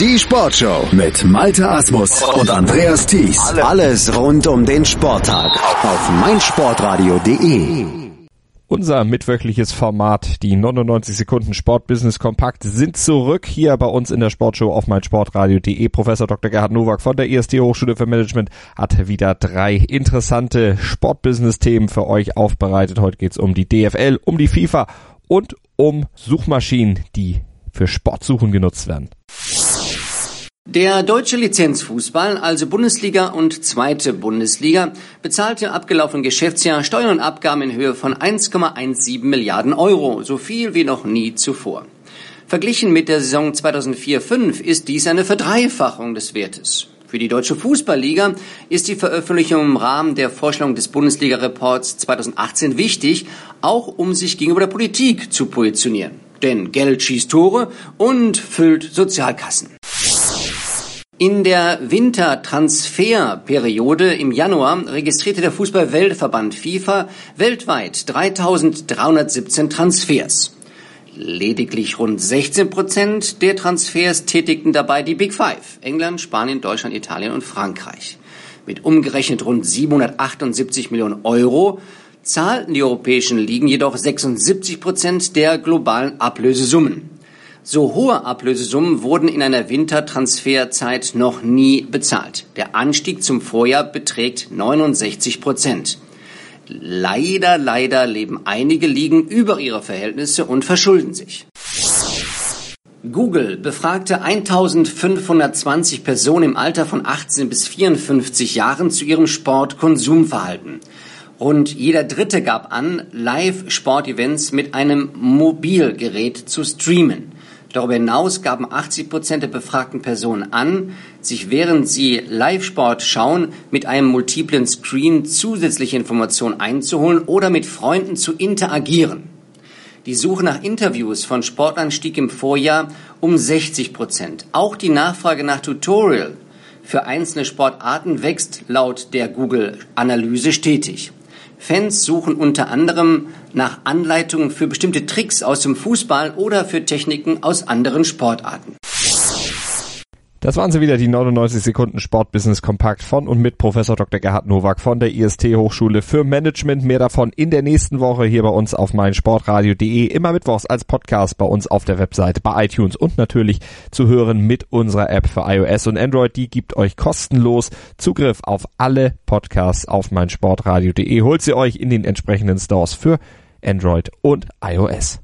Die Sportshow mit Malte Asmus und Andreas Thies. Alles rund um den Sporttag auf meinsportradio.de. Unser mitwöchliches Format, die 99 Sekunden Sportbusiness Kompakt, sind zurück hier bei uns in der Sportshow auf meinsportradio.de. Professor Dr. Gerhard Nowak von der IST Hochschule für Management hat wieder drei interessante Sportbusiness-Themen für euch aufbereitet. Heute geht's um die DFL, um die FIFA und um Suchmaschinen, die für Sportsuchen genutzt werden. Der deutsche Lizenzfußball, also Bundesliga und zweite Bundesliga, bezahlte im abgelaufenen Geschäftsjahr Steuern und Abgaben in Höhe von 1,17 Milliarden Euro, so viel wie noch nie zuvor. Verglichen mit der Saison 2004-5 ist dies eine Verdreifachung des Wertes. Für die Deutsche Fußballliga ist die Veröffentlichung im Rahmen der Vorstellung des Bundesliga-Reports 2018 wichtig, auch um sich gegenüber der Politik zu positionieren. Denn Geld schießt Tore und füllt Sozialkassen. In der Wintertransferperiode im Januar registrierte der Fußball-Weltverband FIFA weltweit 3317 Transfers. Lediglich rund 16 Prozent der Transfers tätigten dabei die Big Five, England, Spanien, Deutschland, Italien und Frankreich. Mit umgerechnet rund 778 Millionen Euro zahlten die europäischen Ligen jedoch 76 Prozent der globalen Ablösesummen. So hohe Ablösesummen wurden in einer Wintertransferzeit noch nie bezahlt. Der Anstieg zum Vorjahr beträgt 69 Prozent. Leider, leider leben einige Ligen über ihre Verhältnisse und verschulden sich. Google befragte 1520 Personen im Alter von 18 bis 54 Jahren zu ihrem Sportkonsumverhalten. Rund jeder Dritte gab an, Live-Sportevents mit einem Mobilgerät zu streamen. Darüber hinaus gaben 80 Prozent der befragten Personen an, sich während sie Live-Sport schauen, mit einem multiplen Screen zusätzliche Informationen einzuholen oder mit Freunden zu interagieren. Die Suche nach Interviews von Sportlern stieg im Vorjahr um 60 Prozent. Auch die Nachfrage nach Tutorial für einzelne Sportarten wächst laut der Google-Analyse stetig. Fans suchen unter anderem nach Anleitungen für bestimmte Tricks aus dem Fußball oder für Techniken aus anderen Sportarten. Das waren sie wieder, die 99 Sekunden Sportbusiness Kompakt von und mit Professor Dr. Gerhard Nowak von der IST Hochschule für Management. Mehr davon in der nächsten Woche hier bei uns auf meinsportradio.de. Immer mittwochs als Podcast bei uns auf der Webseite, bei iTunes und natürlich zu hören mit unserer App für iOS und Android. Die gibt euch kostenlos Zugriff auf alle Podcasts auf meinsportradio.de. Holt sie euch in den entsprechenden Stores für Android und iOS.